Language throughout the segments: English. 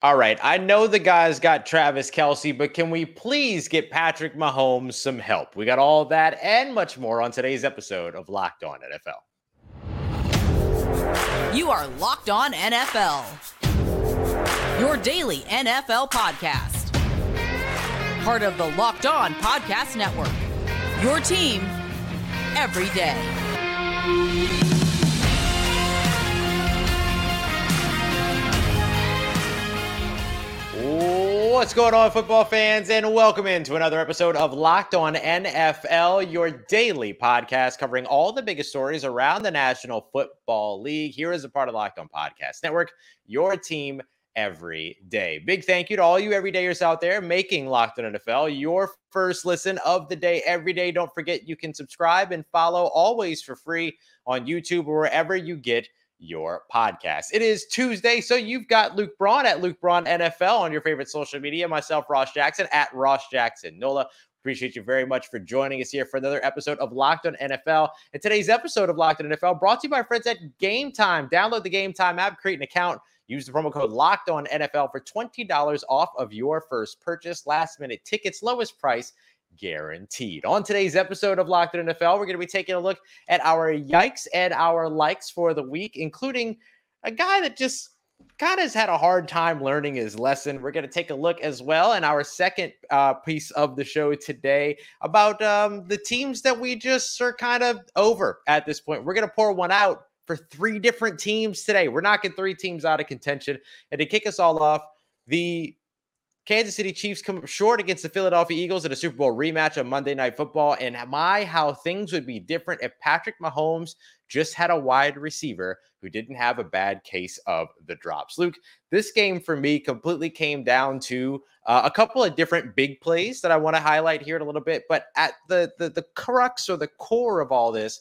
All right. I know the guys got Travis Kelce, but can we please get Patrick Mahomes some help? We got all that and much more on today's episode of Locked On NFL. You are Locked On NFL, your daily NFL podcast. Part of the Locked On Podcast Network, your team every day. What's going on, football fans? And welcome into another episode of Locked On NFL, your daily podcast covering all the biggest stories around the National Football League. Here is a part of the Locked On Podcast Network, your team every day. Big thank you to all you everydayers out there making Locked On NFL your first listen of the day every day. Don't forget you can subscribe and follow always for free on YouTube or wherever you get your podcast. It is Tuesday, so you've got Luke Braun at Luke Braun NFL on your favorite social media. Myself, Ross Jackson at Ross Jackson Nola. Appreciate you very much for joining us here for another episode of Locked on NFL. And today's episode of Locked on NFL brought to you by friends at Game Time. Download the Game Time app, create an account, use the promo code Locked on NFL for twenty dollars off of your first purchase. Last minute tickets, lowest price guaranteed. On today's episode of Locked in NFL, we're going to be taking a look at our yikes and our likes for the week, including a guy that just kind of has had a hard time learning his lesson. We're going to take a look as well in our second uh, piece of the show today about um, the teams that we just are kind of over at this point. We're going to pour one out for three different teams today. We're knocking three teams out of contention. And to kick us all off, the Kansas City Chiefs come up short against the Philadelphia Eagles in a Super Bowl rematch on Monday Night Football. And my, how things would be different if Patrick Mahomes just had a wide receiver who didn't have a bad case of the drops. Luke, this game for me completely came down to uh, a couple of different big plays that I want to highlight here in a little bit. But at the, the the crux or the core of all this,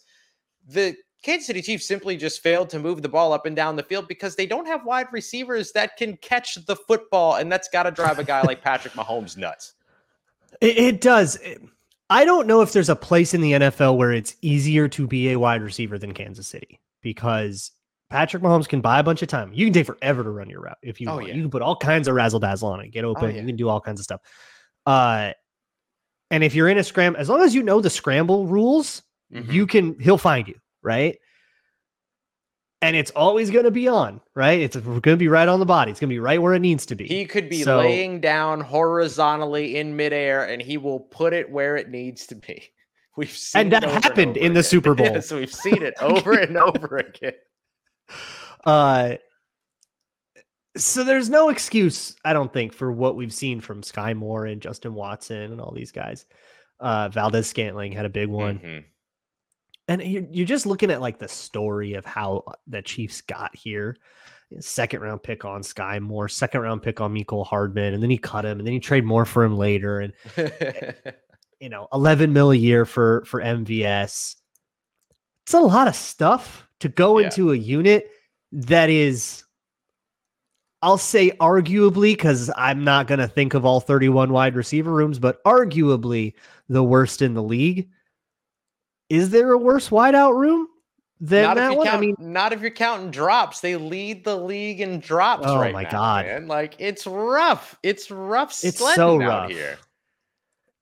the Kansas City Chiefs simply just failed to move the ball up and down the field because they don't have wide receivers that can catch the football, and that's got to drive a guy like Patrick Mahomes nuts. It, it does. I don't know if there's a place in the NFL where it's easier to be a wide receiver than Kansas City because Patrick Mahomes can buy a bunch of time. You can take forever to run your route if you oh, want. Yeah. You can put all kinds of razzle dazzle on it, get oh, open. Oh, yeah. You can do all kinds of stuff. Uh, and if you're in a scramble, as long as you know the scramble rules, mm-hmm. you can. He'll find you right? And it's always going to be on, right? It's going to be right on the body. It's going to be right where it needs to be. He could be so, laying down horizontally in midair, and he will put it where it needs to be. We've seen and that happened and in the Super Bowl. yes, we've seen it over and over again. Uh, so there's no excuse, I don't think, for what we've seen from Sky Moore and Justin Watson and all these guys. Uh, Valdes Scantling had a big one. Mm-hmm and you're just looking at like the story of how uh, the Chiefs got here. Second round pick on Sky Moore, second round pick on Mecole Hardman, and then he cut him, and then he trade more for him later, and eh, you know, 11 mil a year for for MVS. It's a lot of stuff to go yeah. into a unit that is, I'll say, arguably, because I'm not going to think of all 31 wide receiver rooms, but arguably the worst in the league is there a worse wideout room than not that one? Count, I mean, not if you're counting drops. They lead the league in drops. Oh right my now, god, man. Like it's rough. It's rough. It's so rough here.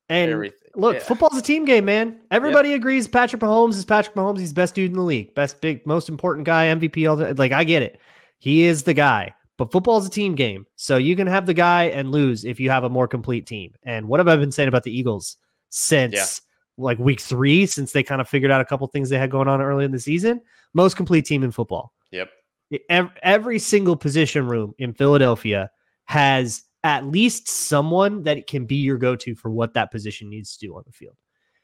And Everything. look, yeah. football's a team game, man. Everybody yep. agrees Patrick Mahomes is Patrick Mahomes. He's the best dude in the league, best big, most important guy, MVP. All the, like I get it. He is the guy. But football is a team game. So you can have the guy and lose if you have a more complete team. And what have I been saying about the Eagles since yeah like week three since they kind of figured out a couple things they had going on early in the season. Most complete team in football. Yep. Every, single position room in Philadelphia has at least someone that can be your go-to for what that position needs to do on the field.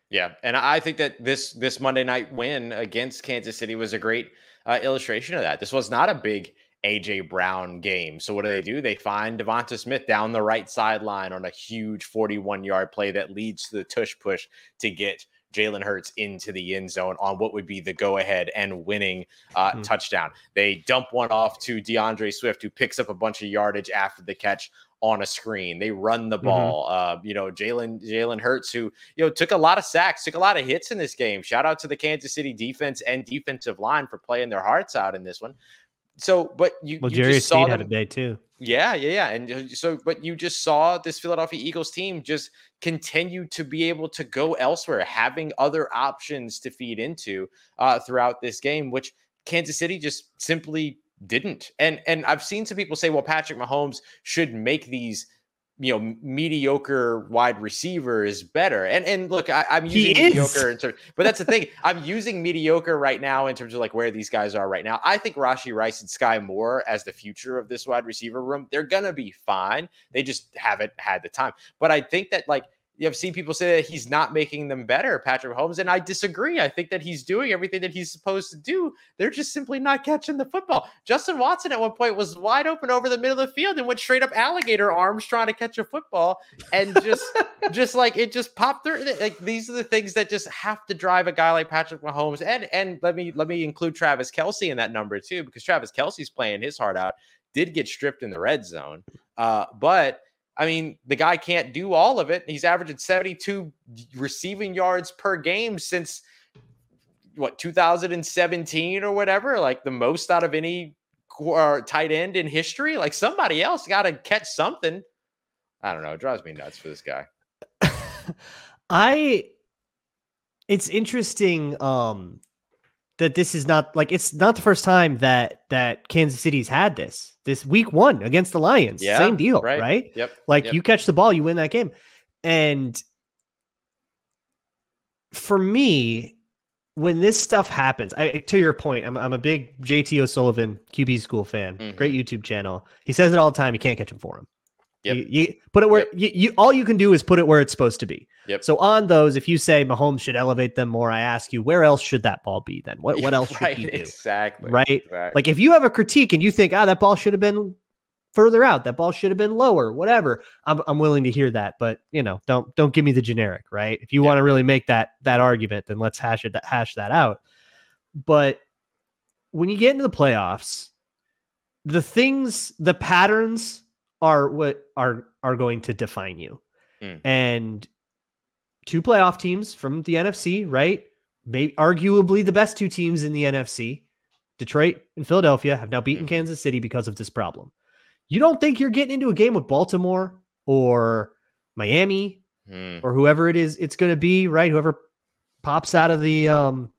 Yeah, and I think that this this Monday night win against Kansas City was a great uh, illustration of that. This was not a big AJ Brown game. So what do they do? They find Devonta Smith down the right sideline on a huge 41 yard play that leads to the tush push to get Jalen Hurts into the end zone on what would be the go ahead and winning uh, mm-hmm. touchdown. They dump one off to D'Andre Swift, who picks up a bunch of yardage after the catch on a screen. They run the mm-hmm. ball. Mm-hmm. Uh, you know, Jalen Jalen Hurts, who you know took a lot of sacks, took a lot of hits in this game. Shout out to the Kansas City defense and defensive line for playing their hearts out in this one. So, but you, well, you Jerry just saw had a day too. Yeah, yeah, yeah. And uh, so, but you just saw this Philadelphia Eagles team just continue to be able to go elsewhere, having other options to feed into uh, throughout this game, which Kansas City just simply didn't. And and I've seen some people say, well, Patrick Mahomes should make these you know mediocre wide receiver is better. And and look, I, am using mediocre in terms, but that's the thing. I'm using mediocre right now in terms of like where these guys are right now. I think Rashee Rice and Sky Moore as the future of this wide receiver room, they're gonna be fine. They just haven't had the time. But I think that like you have seen people say that he's not making them better, Patrick Mahomes, and I disagree. I think that he's doing everything that he's supposed to do. They're just simply not catching the football. Justin Watson at one point was wide open over the middle of the field and went straight up alligator arms trying to catch a football, and just, just like it just popped through. Like these are the things that just have to drive a guy like Patrick Mahomes, and and let me let me include Travis Kelce in that number too, because Travis Kelce's playing his heart out. Did get stripped in the red zone, uh, but I mean, the guy can't do all of it. He's averaging 72 receiving yards per game since what 2017 or whatever, like the most out of any uh, tight end in history. Like somebody else got to catch something. I don't know. It drives me nuts for this guy. I it's interesting um that this is not like it's not the first time that that Kansas City's had this. This week one against the Lions, yeah, same deal, right? right? Yep. Like yep. you catch the ball, you win that game. And for me, when this stuff happens, I, to your point, I'm, I'm a big JT O'Sullivan QB school fan. Mm-hmm. Great YouTube channel. He says it all the time. You can't catch him for him. Yep. You, you, put it where yep. you, you all you can do is put it where it's supposed to be. Yep. So on those, if you say Mahomes should elevate them more, I ask you, where else should that ball be then? What what else should right, he do? Exactly. Right? right? Like if you have a critique and you think, ah, that ball should have been further out, that ball should have been lower, whatever. I'm I'm willing to hear that, but you know, don't don't give me the generic, right? If you want to really make that that argument, then let's hash it hash that out. But when you get into the playoffs, the things, the patterns are what are are going to define you. Mm. And two playoff teams from the NFC, right? Maybe arguably the best two teams in the NFC, Detroit and Philadelphia, have now beaten mm. Kansas City because of this problem. You don't think you're getting into a game with Baltimore or Miami mm. or whoever it is it's going to be, right? Whoever pops out of the um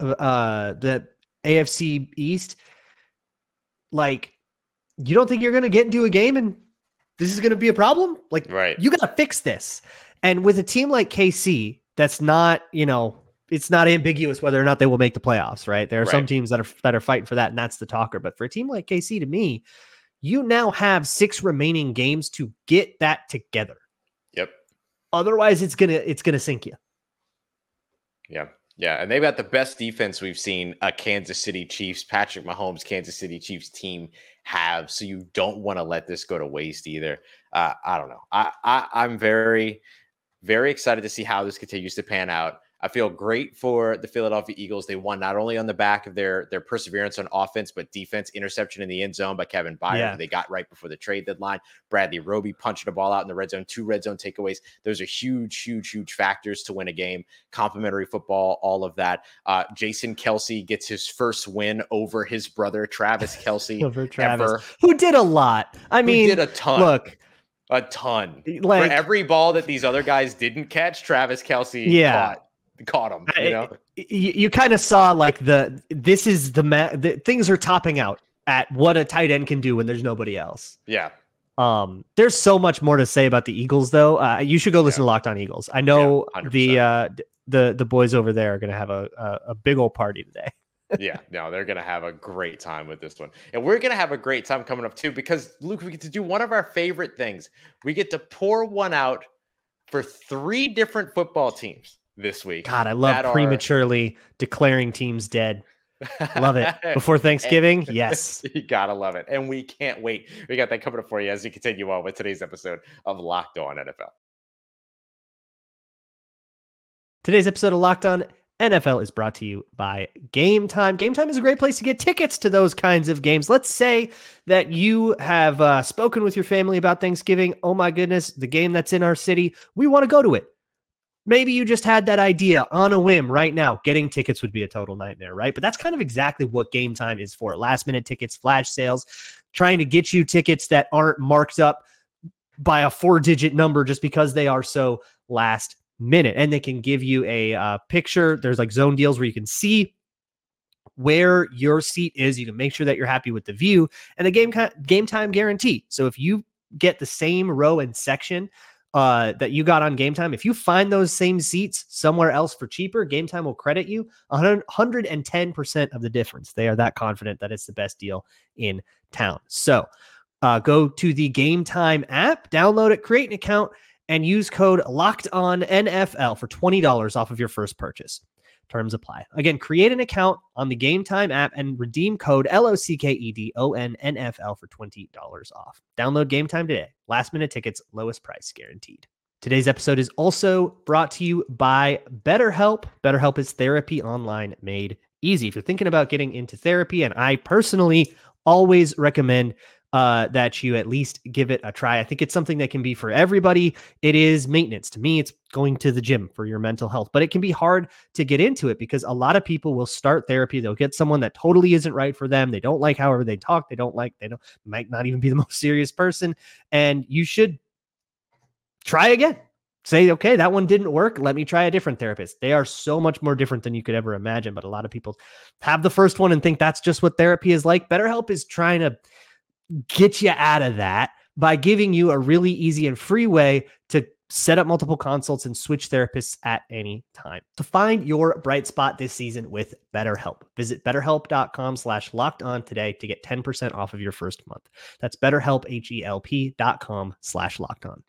uh the AFC East like you don't think you're going to get into a game and this is going to be a problem? Like, right. you got to fix this. And with a team like KC, that's not, you know, it's not ambiguous whether or not they will make the playoffs, right? There are right. some teams that are that are fighting for that, and that's the talker. But for a team like KC, to me, you now have six remaining games to get that together. Yep. Otherwise, it's gonna it's gonna sink you. Yeah. Yeah, and they've got the best defense we've seen a Kansas City Chiefs, Patrick Mahomes, Kansas City Chiefs team have. So you don't want to let this go to waste either. Uh, I don't know. I, I I'm very, very excited to see how this continues to pan out. I feel great for the Philadelphia Eagles. They won not only on the back of their their perseverance on offense, but defense interception in the end zone by Kevin Byard. Yeah. They got right before the trade deadline. Bradley Roby punching a ball out in the red zone, two red zone takeaways. Those are huge, huge, huge factors to win a game. Complementary football, all of that. Uh, Jason Kelce gets his first win over his brother Travis Kelce, over Travis, ever. who did a lot. I mean, did a ton. Look, a ton. Like, For every ball that these other guys didn't catch, Travis Kelce yeah. caught caught him. You know, you, you kind of saw like the this is the, ma- the things are topping out at what a tight end can do when there's nobody else. Yeah. Um, there's so much more to say about the Eagles, though. Uh, you should go listen yeah. to Locked On Eagles. I know yeah, the uh, the the boys over there are going to have a, a, a big old party today. Yeah, no, they're gonna have a great time with this one, and we're gonna have a great time coming up too because Luke, we get to do one of our favorite things. We get to pour one out for three different football teams this week. God, I love prematurely are... declaring teams dead. Love it. Before Thanksgiving, yes. you gotta love it. And we can't wait. We got that coming up for you as you continue on with today's episode of Locked On NFL. Today's episode of Locked On NFL is brought to you by Game Time. Game Time is a great place to get tickets to those kinds of games. Let's say that you have uh, spoken with your family about Thanksgiving. Oh my goodness, the game that's in our city, we want to go to it maybe you just had that idea on a whim right now. Getting tickets would be a total nightmare, right? But that's kind of exactly what game time is for last minute tickets, flash sales, trying to get you tickets that aren't marked up by a four digit number just because they are so last minute. And they can give you a uh, picture. There's like zone deals where you can see where your seat is. You can make sure that you're happy with the view and the game game time guarantee. So if you get the same row and section uh, that you got on game time, if you find those same seats somewhere else for cheaper, game time will credit you 110% of the difference. They are that confident that it's the best deal in town. So uh, go to the game time app, download it, create an account, and use code locked on NFL for $20 off of your first purchase. Terms apply. Again, create an account on the Game Time app and redeem code L O C K E D O N N F L for $20 off. Download Game Time today. Last minute tickets, lowest price guaranteed. Today's episode is also brought to you by BetterHelp. BetterHelp is therapy online made easy. If you're thinking about getting into therapy, and I personally always recommend uh, that you at least give it a try. I think it's something that can be for everybody. It is maintenance. To me, it's going to the gym for your mental health, but it can be hard to get into it because a lot of people will start therapy. They'll get someone that totally isn't right for them. They don't like however they talk. They don't like, they don't, might not even be the most serious person. And you should try again. Say, okay, that one didn't work. Let me try a different therapist. They are so much more different than you could ever imagine. But a lot of people have the first one and think that's just what therapy is like. BetterHelp is trying to get you out of that by giving you a really easy and free way to set up multiple consults and switch therapists at any time. To find your bright spot this season with BetterHelp, visit betterhelp.com slash locked on today to get 10% off of your first month. That's betterhelp, com slash locked on.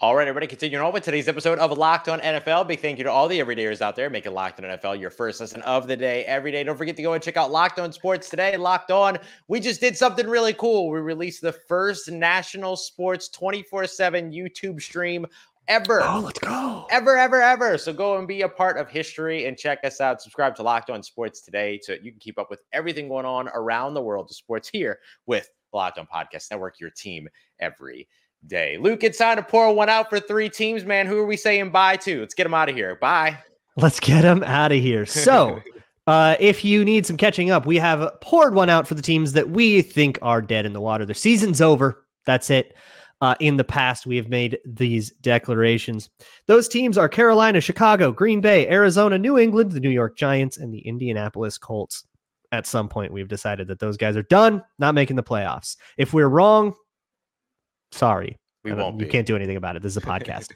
All right, everybody, continuing on with today's episode of Locked On NFL. Big thank you to all the everydayers out there making Locked On NFL your first listen of the day every day. Don't forget to go and check out Locked On Sports today. Locked On, we just did something really cool. We released the first national sports 24 7 YouTube stream ever. Oh, let's go. Ever, ever, ever. So go and be a part of history and check us out. Subscribe to Locked On Sports today so you can keep up with everything going on around the world of sports here with Locked On Podcast Network, your team every day. Luke, it's time to pour one out for three teams, man. Who are we saying bye to? Let's get them out of here. Bye. Let's get them out of here. So, uh, if you need some catching up, we have poured one out for the teams that we think are dead in the water. The season's over. That's it. Uh, in the past, we have made these declarations. Those teams are Carolina, Chicago, Green Bay, Arizona, New England, the New York Giants, and the Indianapolis Colts. At some point, we've decided that those guys are done, not making the playoffs. If we're wrong, Sorry. We won't. You be. can't do anything about it. This is a podcast.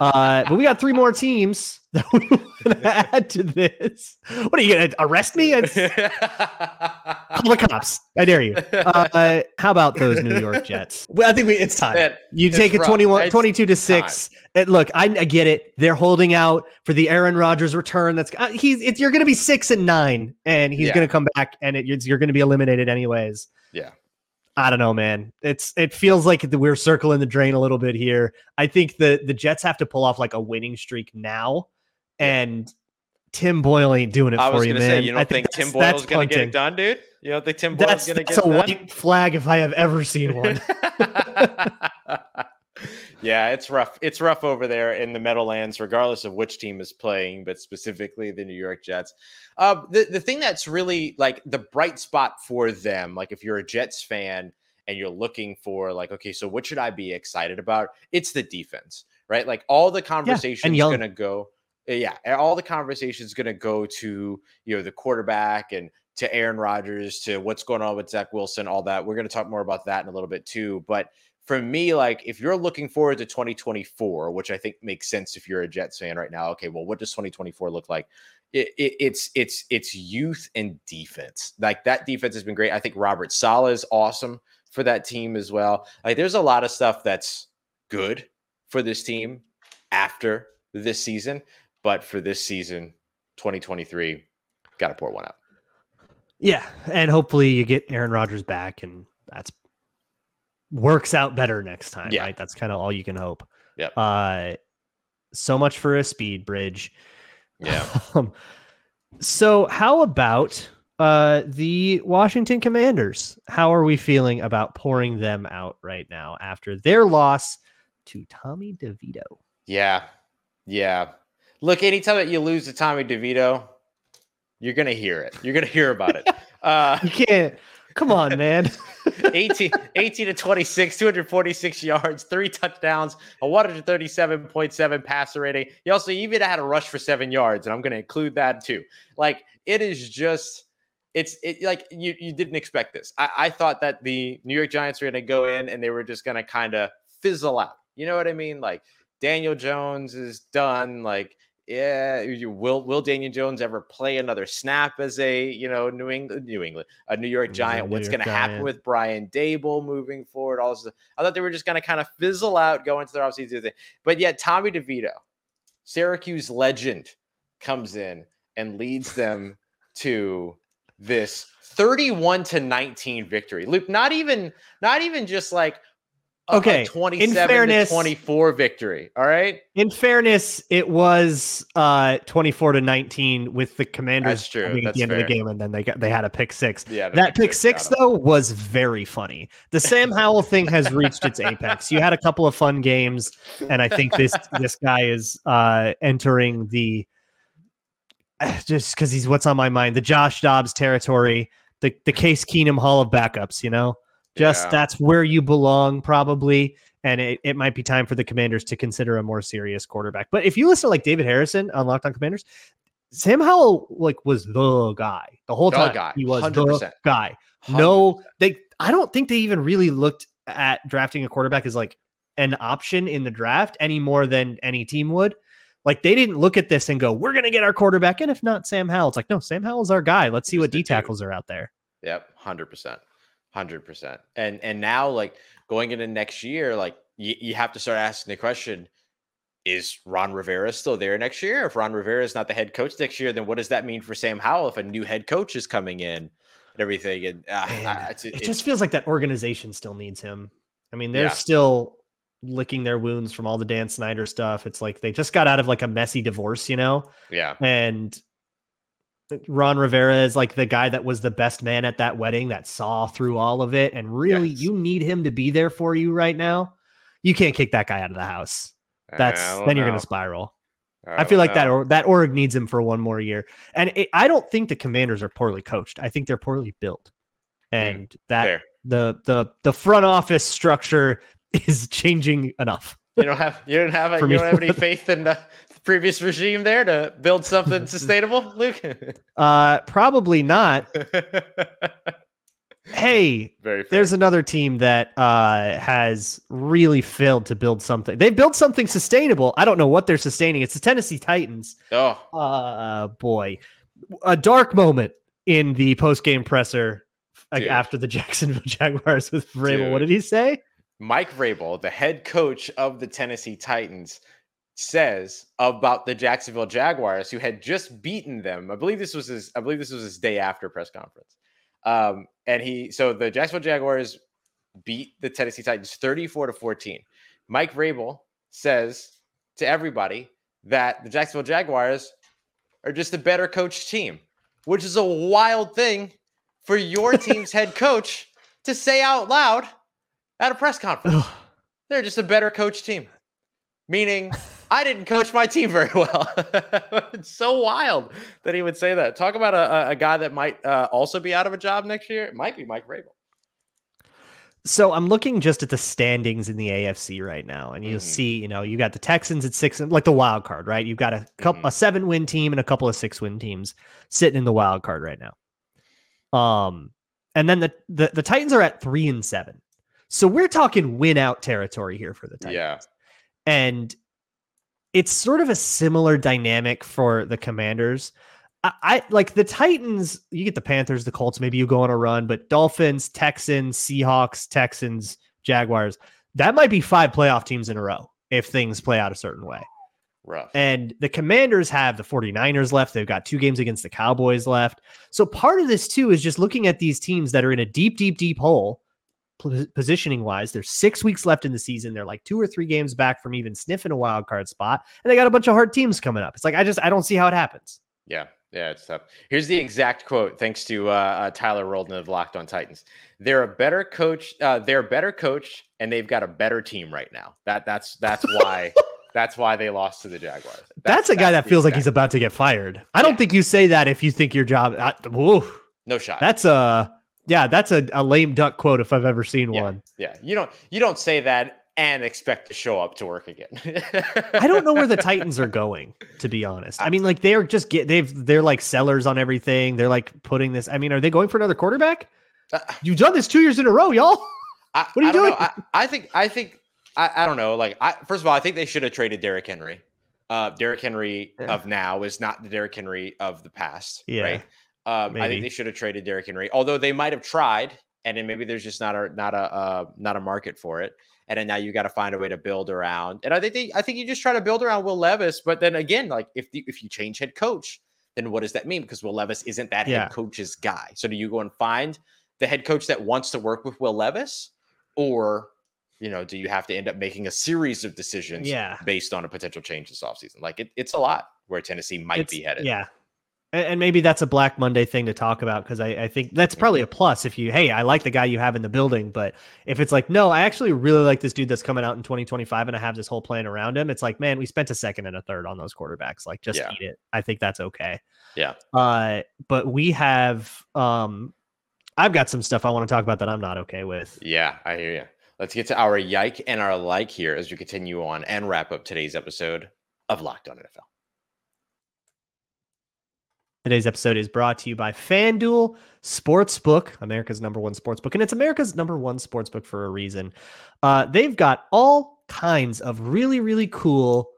uh, but we got three more teams that we want to add to this. What are you going to arrest me? It's, call the cops. I dare you. Uh, how about those New York Jets? Well, I think we, it's time. Man, you it's take it rough. 21, It's 22 to 6. And look, I, I get it. They're holding out for the Aaron Rodgers return. That's uh, he's it's, you're going to be 6 and 9 and he's Yeah. going to come back and it, it's, you're going to be eliminated anyways. yeah. I don't know, man. It's it feels like we're circling the drain a little bit here. I think the the Jets have to pull off like a winning streak now, and Tim Boyle ain't doing it I for you, man. say, you I don't think, Tim Boyle's going to get it done, dude? You don't think Tim Boyle's going to get it? that's a done? white flag if I have ever seen one. yeah, it's rough. It's rough over there in the Meadowlands, regardless of which team is playing, but specifically the New York Jets. Uh, the the thing that's really like the bright spot for them, like if you're a Jets fan and you're looking for like, okay, so what should I be excited about? It's the defense, right? Like all the conversations young. going to go. Yeah, all the conversations going to go to you know the quarterback and to Aaron Rodgers to what's going on with Zach Wilson, all that. We're going to talk more about that in a little bit too. But for me, like if you're looking forward to 2024, which I think makes sense if you're a Jets fan right now, okay, well, what does 2024 look like? It, it, it's it's it's youth and defense. Like that defense has been great. I think Robert Saleh is awesome for that team as well. Like there's a lot of stuff that's good for this team after this season, but for this season, 2023, got to pour one out. yeah, and hopefully you get Aaron Rodgers back, and that's works out better next time. Yeah. Right, that's kind of all you can hope. Yep. Uh, so much for a speed bridge. Yeah. Um, so how about uh the Washington Commanders? How are we feeling about pouring them out right now after their loss to Tommy DeVito. Yeah. Yeah. Look, anytime that you lose to Tommy DeVito, you're gonna hear it. You're gonna hear about it. Uh You can't. Come on, man. 18, 18 to 26, 246 yards, three touchdowns, a 137.7 passer rating. He also even had a rush for seven yards, and I'm going to include that too. Like it is just, it's it like you you didn't expect this. I, I thought that the New York Giants were going to go in and they were just going to kind of fizzle out. You know what I mean? Like Daniel Jones is done. Like yeah, will will Daniel Jones ever play another snap as a you know New England uh, New England a New York Giant? New What's going to happen with Brian Daboll moving forward? All this, I thought they were just going to kind of fizzle out, go into their offseason thing. But yet Tommy DeVito, Syracuse legend, comes in and leads them to this 31 to 19 victory. Luke, not even not even just like Okay, in fairness- to 24 victory. All right. In fairness, it was uh 24 to 19 with the commanders That's true. at That's the end of the game, and then they got they had a pick six. Yeah. That pick got six him. though was very funny. The Sam Howell thing has reached its apex. You had a couple of fun games, and I think this this guy is uh entering the just because he's what's on my mind, the Josh Dobbs territory, the the Case Keenum Hall of backups. You know, just Yeah. that's where you belong probably. And it, it might be time for the commanders to consider a more serious quarterback. But if you listen to like David Harrison on Locked On Commanders, Sam Howell like was the guy the whole The time. guy, He was 100%. the guy. No, they. I don't think they even really looked at drafting a quarterback as like an option in the draft any more than any team would. Like they didn't look at this and go, "We're going to get our quarterback," and if not Sam Howell, it's like, no, Sam Howell's our guy. Let's see what D tackles are out there. Yep, hundred percent, hundred percent. And and now like going into next year, like you, you have to start asking the question: Is Ron Rivera still there next year? If Ron Rivera is not the head coach next year, then what does that mean for Sam Howell if a new head coach is coming in and everything? And uh, Man, it's, it just feels like that organization still needs him. I mean, they're Yeah. still licking their wounds from all the Dan Snyder stuff. It's like they just got out of like a messy divorce, you know? yeah, and Ron Rivera is like the guy that was the best man at that wedding that saw through all of it. And really, Yes. you need him to be there for you right now. You can't kick that guy out of the house. That's then you're know. going to spiral. I, don't feel like that or that org needs him for one more year. And it, I don't think the Commanders are poorly coached. I think they're poorly built, and that Hmm, Fair. the the the front office structure is changing enough. You don't have you don't have a, you don't have any faith in the previous regime there to build something sustainable, Luke. Uh, probably not. Hey, Very there's another team that uh, has really failed to build something. They built something sustainable. I don't know what they're sustaining. It's the Tennessee Titans. oh Uh, boy, a dark moment in the post game presser Dude. after the Jacksonville Jaguars with Vrabel. What did he say? Mike Vrabel, the head coach of the Tennessee Titans, says about the Jacksonville Jaguars, who had just beaten them. I believe this was his. I believe this was his day after press conference. Um, and he so the Jacksonville Jaguars beat the Tennessee Titans 34 to 14. Mike Vrabel says to everybody that the Jacksonville Jaguars are just a better coached team, which is a wild thing for your team's head coach to say out loud at a press conference. They're just a better coach team. Meaning, I didn't coach my team very well. it's so wild that he would say that. Talk about a, a- guy that might uh, also be out of a job next year. It might be Mike Vrabel. So I'm looking just at the standings in the AFC right now, and you'll Mhm. see, you know, you got the Texans at six, like the wild card, right? You've got a couple, Mhm. a seven win team and a couple of six win teams sitting in the wild card right now. Um, and then the the, the Titans are at three and seven, so we're talking win out territory here for the Titans. Yeah. and it's sort of a similar dynamic for the Commanders. I, I like the Titans. You get the Panthers, the Colts. Maybe you go on a run, but Dolphins, Texans, Seahawks, Texans, Jaguars. That might be five playoff teams in a row if things play out a certain way. Rough. And the Commanders have the 49ers left. They've got two games against the Cowboys left. So part of this too is just looking at these teams that are in a deep, deep, deep hole positioning wise. There's six weeks left in the season. They're like two or three games back from even sniffing a wild card spot. And they got a bunch of hard teams coming up. It's like, I just, I don't see how it happens. Yeah. Yeah, it's tough. Here's the exact quote, thanks to uh, uh, Tyler Roldan of Locked On Titans. They're a better coach. Uh, they're a better coach, and they've got a better team right now. That that's that's why that's why they lost to the Jaguars. That's, that's a guy that feels like he's about to get fired. I don't think you say that if you think your job. Uh, no shot. That's a yeah. That's a, a lame duck quote if I've ever seen yeah, one. Yeah, you don't you don't say that and expect to show up to work again. I don't know where the Titans are going, to be honest. I mean, like they're just get they've they're like sellers on everything. They're like putting this. I mean, are they going for another quarterback? Uh, You've done this two years in a row, y'all. I, what are you doing? I, I, think I think I, I don't know. Like, I, first of all, I think they should have traded Derrick Henry. Uh, Derrick Henry yeah. of now is not the Derrick Henry of the past. Yeah. Right. Um, I think they should have traded Derrick Henry, although they might have tried, and then maybe there's just not a not a uh, not a market for it and then now you got to find a way to build around. And I think they, I think you just try to build around Will Levis, but then again, like if the, if you change head coach, then what does that mean? Because Will Levis isn't that yeah. head coach's guy. So do you go and find the head coach that wants to work with Will Levis, or you know, do you have to end up making a series of decisions yeah. based on a potential change this offseason? Like it, it's a lot where Tennessee might it's, be headed. Yeah and maybe that's a Black Monday thing to talk about because I, I, think that's probably a plus if you, hey, I like the guy you have in the building. But if it's like, no, I actually really like this dude that's coming out in 2025 and I have this whole plan around him, it's like, man, we spent a second and a third on those quarterbacks. Like, just yeah. eat it. I think that's okay. Yeah. Uh, but we have, um, I've got some stuff I want to talk about that I'm not okay with. Yeah, I hear you. Let's get to our yike and our like here as we continue on and wrap up today's episode of Locked On NFL. Today's episode is brought to you by FanDuel Sportsbook, America's number one sportsbook, and it's America's number one sportsbook for a reason. Uh, they've got all kinds of really, really cool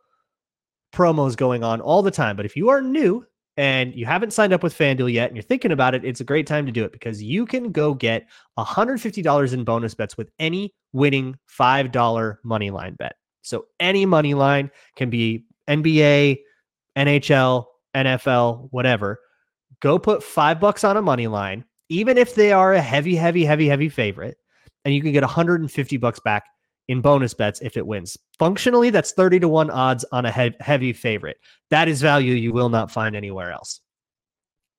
promos going on all the time. But if you are new and you haven't signed up with FanDuel yet and you're thinking about it, it's a great time to do it because you can go get $150 in bonus bets with any winning $5 money line bet. So any money line can be NBA, NHL, NFL, whatever, go put five bucks on a money line, even if they are a heavy, heavy, heavy, heavy favorite, and you can get 150 bucks back in bonus bets if it wins. Functionally, that's 30 to 1 odds on a he- heavy favorite. That is value you will not find anywhere else.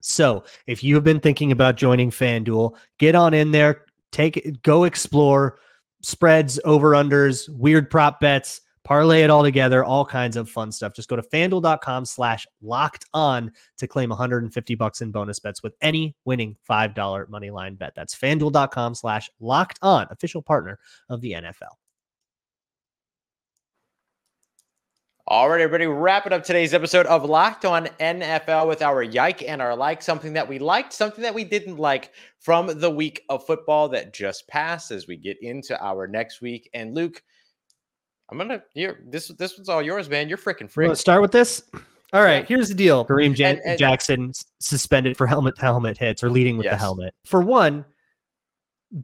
So, if you have been thinking about joining FanDuel, get on in there, take go explore spreads, over unders, weird prop bets parlay it all together, all kinds of fun stuff. Just go to fanduel.com slash locked on to claim 150 bucks in bonus bets with any winning $5 money line bet. That's fanduel.com slash locked on, official partner of the NFL. All right, everybody, wrapping up today's episode of Locked On NFL with our yike and our like, something that we liked, something that we didn't like from the week of football that just passed as we get into our next week. And Luke, I'm gonna here. This this one's all yours, man. You're freaking free. Let's start with this. All right, yeah. here's the deal. Kareem Jan- and, and, Jackson suspended for helmet to helmet hits or leading with yes. the helmet. For one,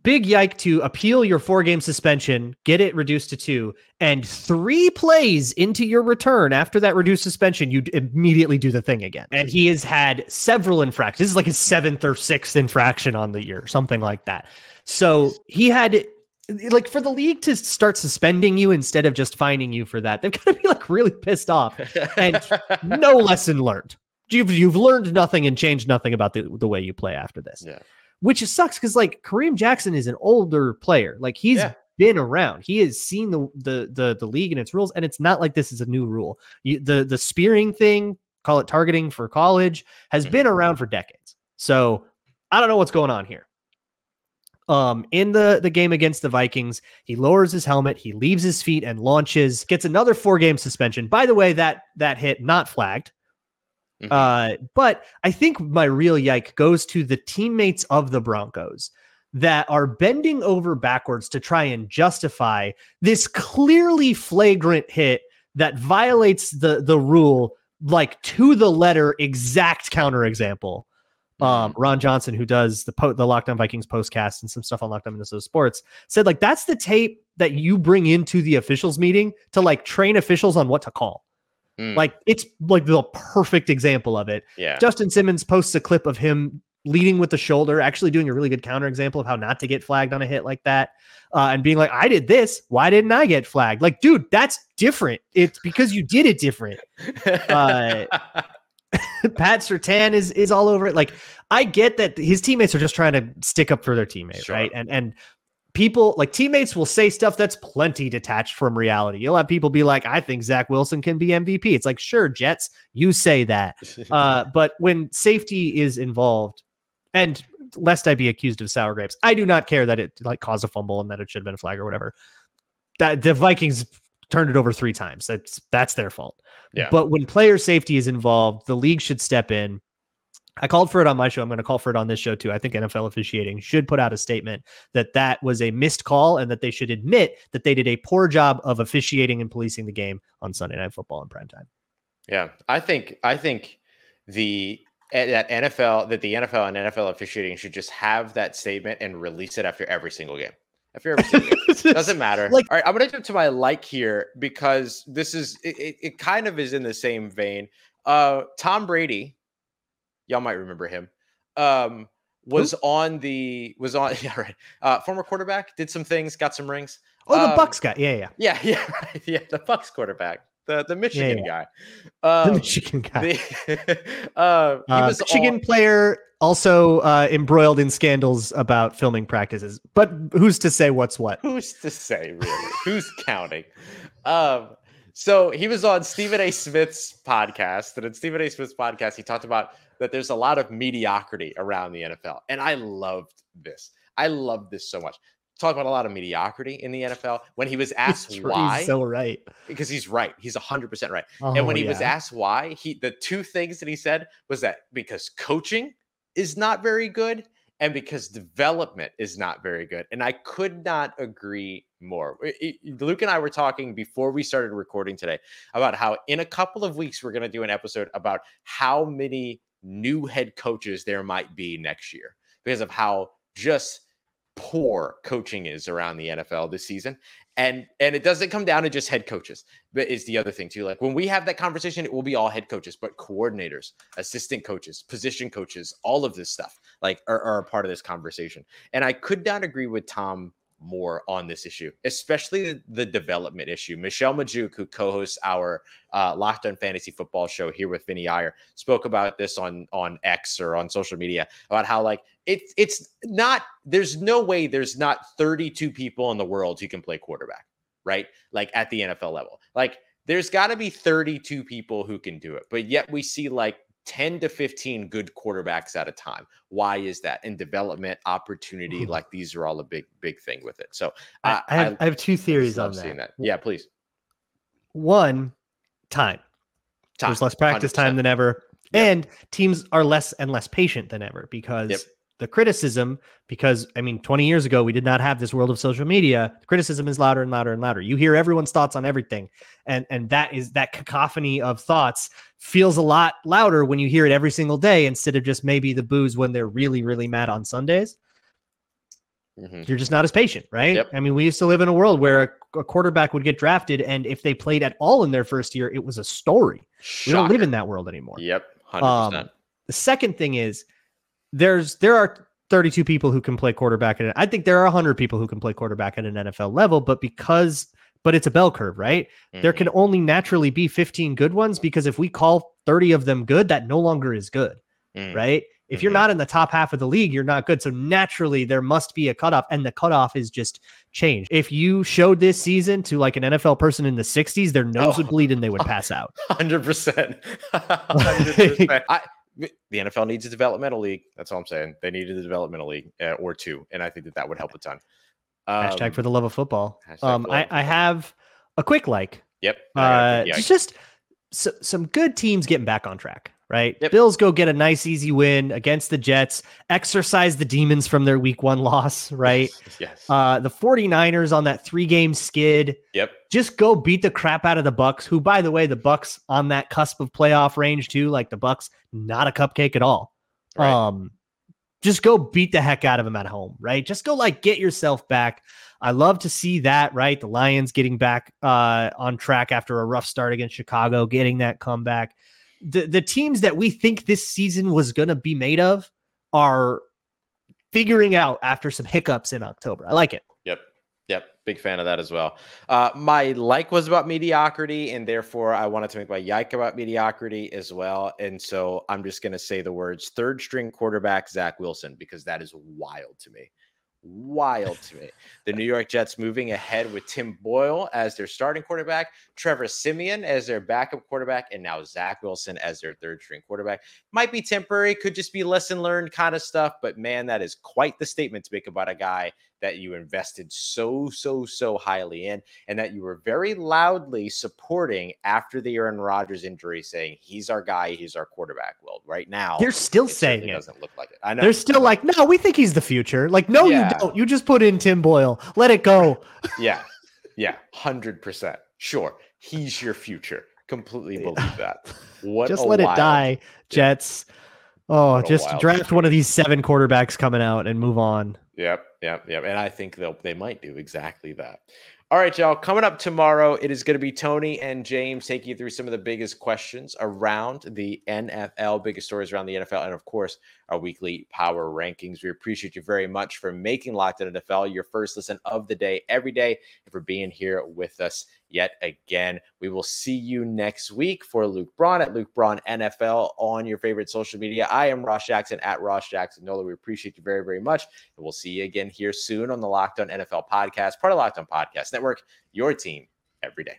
big yike to appeal your four game suspension, get it reduced to two, and three plays into your return after that reduced suspension, you immediately do the thing again. And he has had several infractions. This is like his seventh or sixth infraction on the year, something like that. So he had like for the league to start suspending you instead of just fining you for that, they've got to be like really pissed off and no lesson learned. You've you've learned nothing and changed nothing about the, the way you play after this. Yeah. Which sucks because like Kareem Jackson is an older player. Like he's yeah. been around. He has seen the, the the the league and its rules, and it's not like this is a new rule. You, the the spearing thing, call it targeting for college, has mm-hmm. been around for decades. So I don't know what's going on here um in the the game against the Vikings. He lowers his helmet, he leaves his feet and launches, gets another four game suspension. By the way, that that hit not flagged. Mm-hmm. Uh, but I think my real yike goes to the teammates of the Broncos that are bending over backwards to try and justify this clearly flagrant hit that violates the the rule like to the letter exact counterexample um. Ron Johnson, who does the po- the Locked On Vikings postcast and some stuff on Locked On Minnesota Sports, said like that's the tape that you bring into the officials meeting to like train officials on what to call. Mm. Like it's like the perfect example of it. Yeah. Justin Simmons posts a clip of him leading with the shoulder, actually doing a really good counter example of how not to get flagged on a hit like that, uh, and being like, "I did this. Why didn't I get flagged?" Like, dude, that's different. It's because you did it different. Uh, Pat Surtain is is all over it. Like I get that his teammates are just trying to stick up for their teammates, Sure. right? And and people like teammates will say stuff that's plenty detached from reality. You'll have people be like, "I think Zach Wilson can be MVP." It's like, sure, Jets, you say that, uh, but when safety is involved, and lest I be accused of sour grapes, I do not care that it like caused a fumble and that it should have been a flag or whatever. That the Vikings turned it over three times. That's that's their fault. Yeah. But when player safety is involved, the league should step in. I called for it on my show. I'm going to call for it on this show too. I think NFL officiating should put out a statement that that was a missed call and that they should admit that they did a poor job of officiating and policing the game on Sunday Night Football in prime time. Yeah, I think I think the eh, that NFL that the NFL and NFL officiating should just have that statement and release it after every single game. After every single game. Doesn't matter. Like- All right, I'm gonna jump to my like here because this is it, it, kind of is in the same vein. Uh Tom Brady, y'all might remember him. Um was on the was on yeah right. Uh former quarterback, did some things, got some rings. Oh, the Um, Bucks guy. Yeah, yeah. Yeah, yeah, right. Yeah, the Bucks quarterback. The the Michigan yeah. guy. The Um, Michigan guy. the, uh, he Uh, was Michigan on- player also uh, embroiled in scandals about filming practices. But who's to say what's what? who's to say really? who's counting? Um, so he was on Stephen A. Smith's podcast, and in Stephen A. Smith's podcast, he talked about that there's a lot of mediocrity around the NFL, and I loved this. I loved this so much. Talk about a lot of mediocrity in the NFL. When he was asked He's why, so right. because he's right, he's hundred percent right. Oh, and when he was asked why, he the two things that he said was that because coaching is not very good and because development is not very good. And I could not agree more. I- I- Luke and I were talking before we started recording today about how in a couple of weeks we're going to do an episode about how many new head coaches there might be next year because of how just poor coaching is around the NFL this season and and it doesn't come down to just head coaches but is the other thing too. Like when we have that conversation it will be all head coaches but coordinators assistant coaches position coaches all of this stuff like are, are a part of this conversation. And i could not agree with tom more on this issue especially the, development issue. Michelle Magdziuk who co-hosts our uh, locked on fantasy football show here with Vinnie Iyer spoke about this on on x or on social media about how like it's it's not there's no way there's not 32 people in the world who can play quarterback right? Like at the nfl level. Like there's got to be 32 people who can do it but yet we see like 10 to 15 good quarterbacks at a time why is that and development opportunity Mhm. like these are all a big big thing with it so I, uh, I, have, I have two theories on that. that yeah please One, time. Time, There's less practice 100%. time than ever, Yep. and teams are less and less patient than ever because the criticism. Because I mean, 20 years ago we did not have this world of social media. The criticism is louder and louder and louder. You hear everyone's thoughts on everything, and and that is that cacophony of thoughts feels a lot louder when you hear it every single day instead of just maybe the booze when they're really really mad on Sundays. Mhm. you're just not as patient, right? Yep. I mean, we used to live in a world where a, a quarterback would get drafted, and if they played at all in their first year, it was a story. We don't live in that world anymore. yep 100% Um, the second thing is there's there are 32 people who can play quarterback and I think there are 100 people who can play quarterback at an NFL level, but because but it's a bell curve, right? There Mhm. can only naturally be 15 good ones because if we call 30 of them good, that no longer is good Mm. right? If you're Mhm. not in the top half of the league, you're not good. So naturally, there must be a cutoff, and the cutoff is just changed. If you showed this season to like an NFL person in the 60s, their nose would Oh. bleed and they would pass out. Hundred percent. I the NFL needs a developmental league. That's all I'm saying. They needed a developmental league uh, or two, and I think that that would help a ton. Hashtag for the love of football. Um, I, of I have a quick like. Yep. Uh, yeah. it's just so, some good teams getting back on track, right? Yep. Bills go get a nice, easy win against the Jets, exercise the demons from their week one loss, right? Yes. Uh, the 49ers on that three game skid. yep. just go beat the crap out of the Bucks, who by the way, the Bucks on that cusp of playoff range too, like the Bucks, not a cupcake at all. Right. Um just go beat the heck out of them at home, right? Just go like get yourself back. I love to see that, right? The Lions getting back uh on track after a rough start against Chicago, getting that comeback. The the teams that we think this season was going to be made of are figuring out after some hiccups in October. I like it. Yep. Yep, big fan of that as well. Uh, my like was about mediocrity, and therefore I wanted to make my yike about mediocrity as well. And so I'm just going to say the words third string quarterback Zach Wilson because that is wild to me wild to me. The New York Jets moving ahead with Tim Boyle as their starting quarterback, Trevor Siemian as their backup quarterback, and now Zach Wilson as their third string quarterback. Might be temporary, could just be lesson learned kind of stuff, but man, that is quite the statement to make about a guy that you invested so, so, so highly in, and that you were very loudly supporting after the Aaron Rodgers injury, saying he's our guy, he's our quarterback. Well, right now they're still saying it. Doesn't look like it. I know. They're still like, no, we think he's the future. Like, no, yeah. you don't. You just put in Tim Boyle. Let it go. yeah, yeah, hundred percent. Sure, he's your future. Completely believe that. What? just let wild, it die, Jets. Oh, just draft one of these seven quarterbacks coming out and move on. Yep, yep, yep. And I think they'll they might do exactly that. All right, y'all. Coming up tomorrow, it is going to be Tony and James taking you through some of the biggest questions around the NFL, biggest stories around the NFL, and of course, our weekly power rankings. We appreciate you very much for making Locked On NFL your first listen of the day every day and for being here with us yet again. We will see you next week for Luke Braun at Luke Braun NFL on your favorite social media. I am Ross Jackson at Ross Jackson Nola. We appreciate you very, very much. And we'll see you again here soon on the Locked On NFL podcast, part of Locked On Podcast Network, your team every day.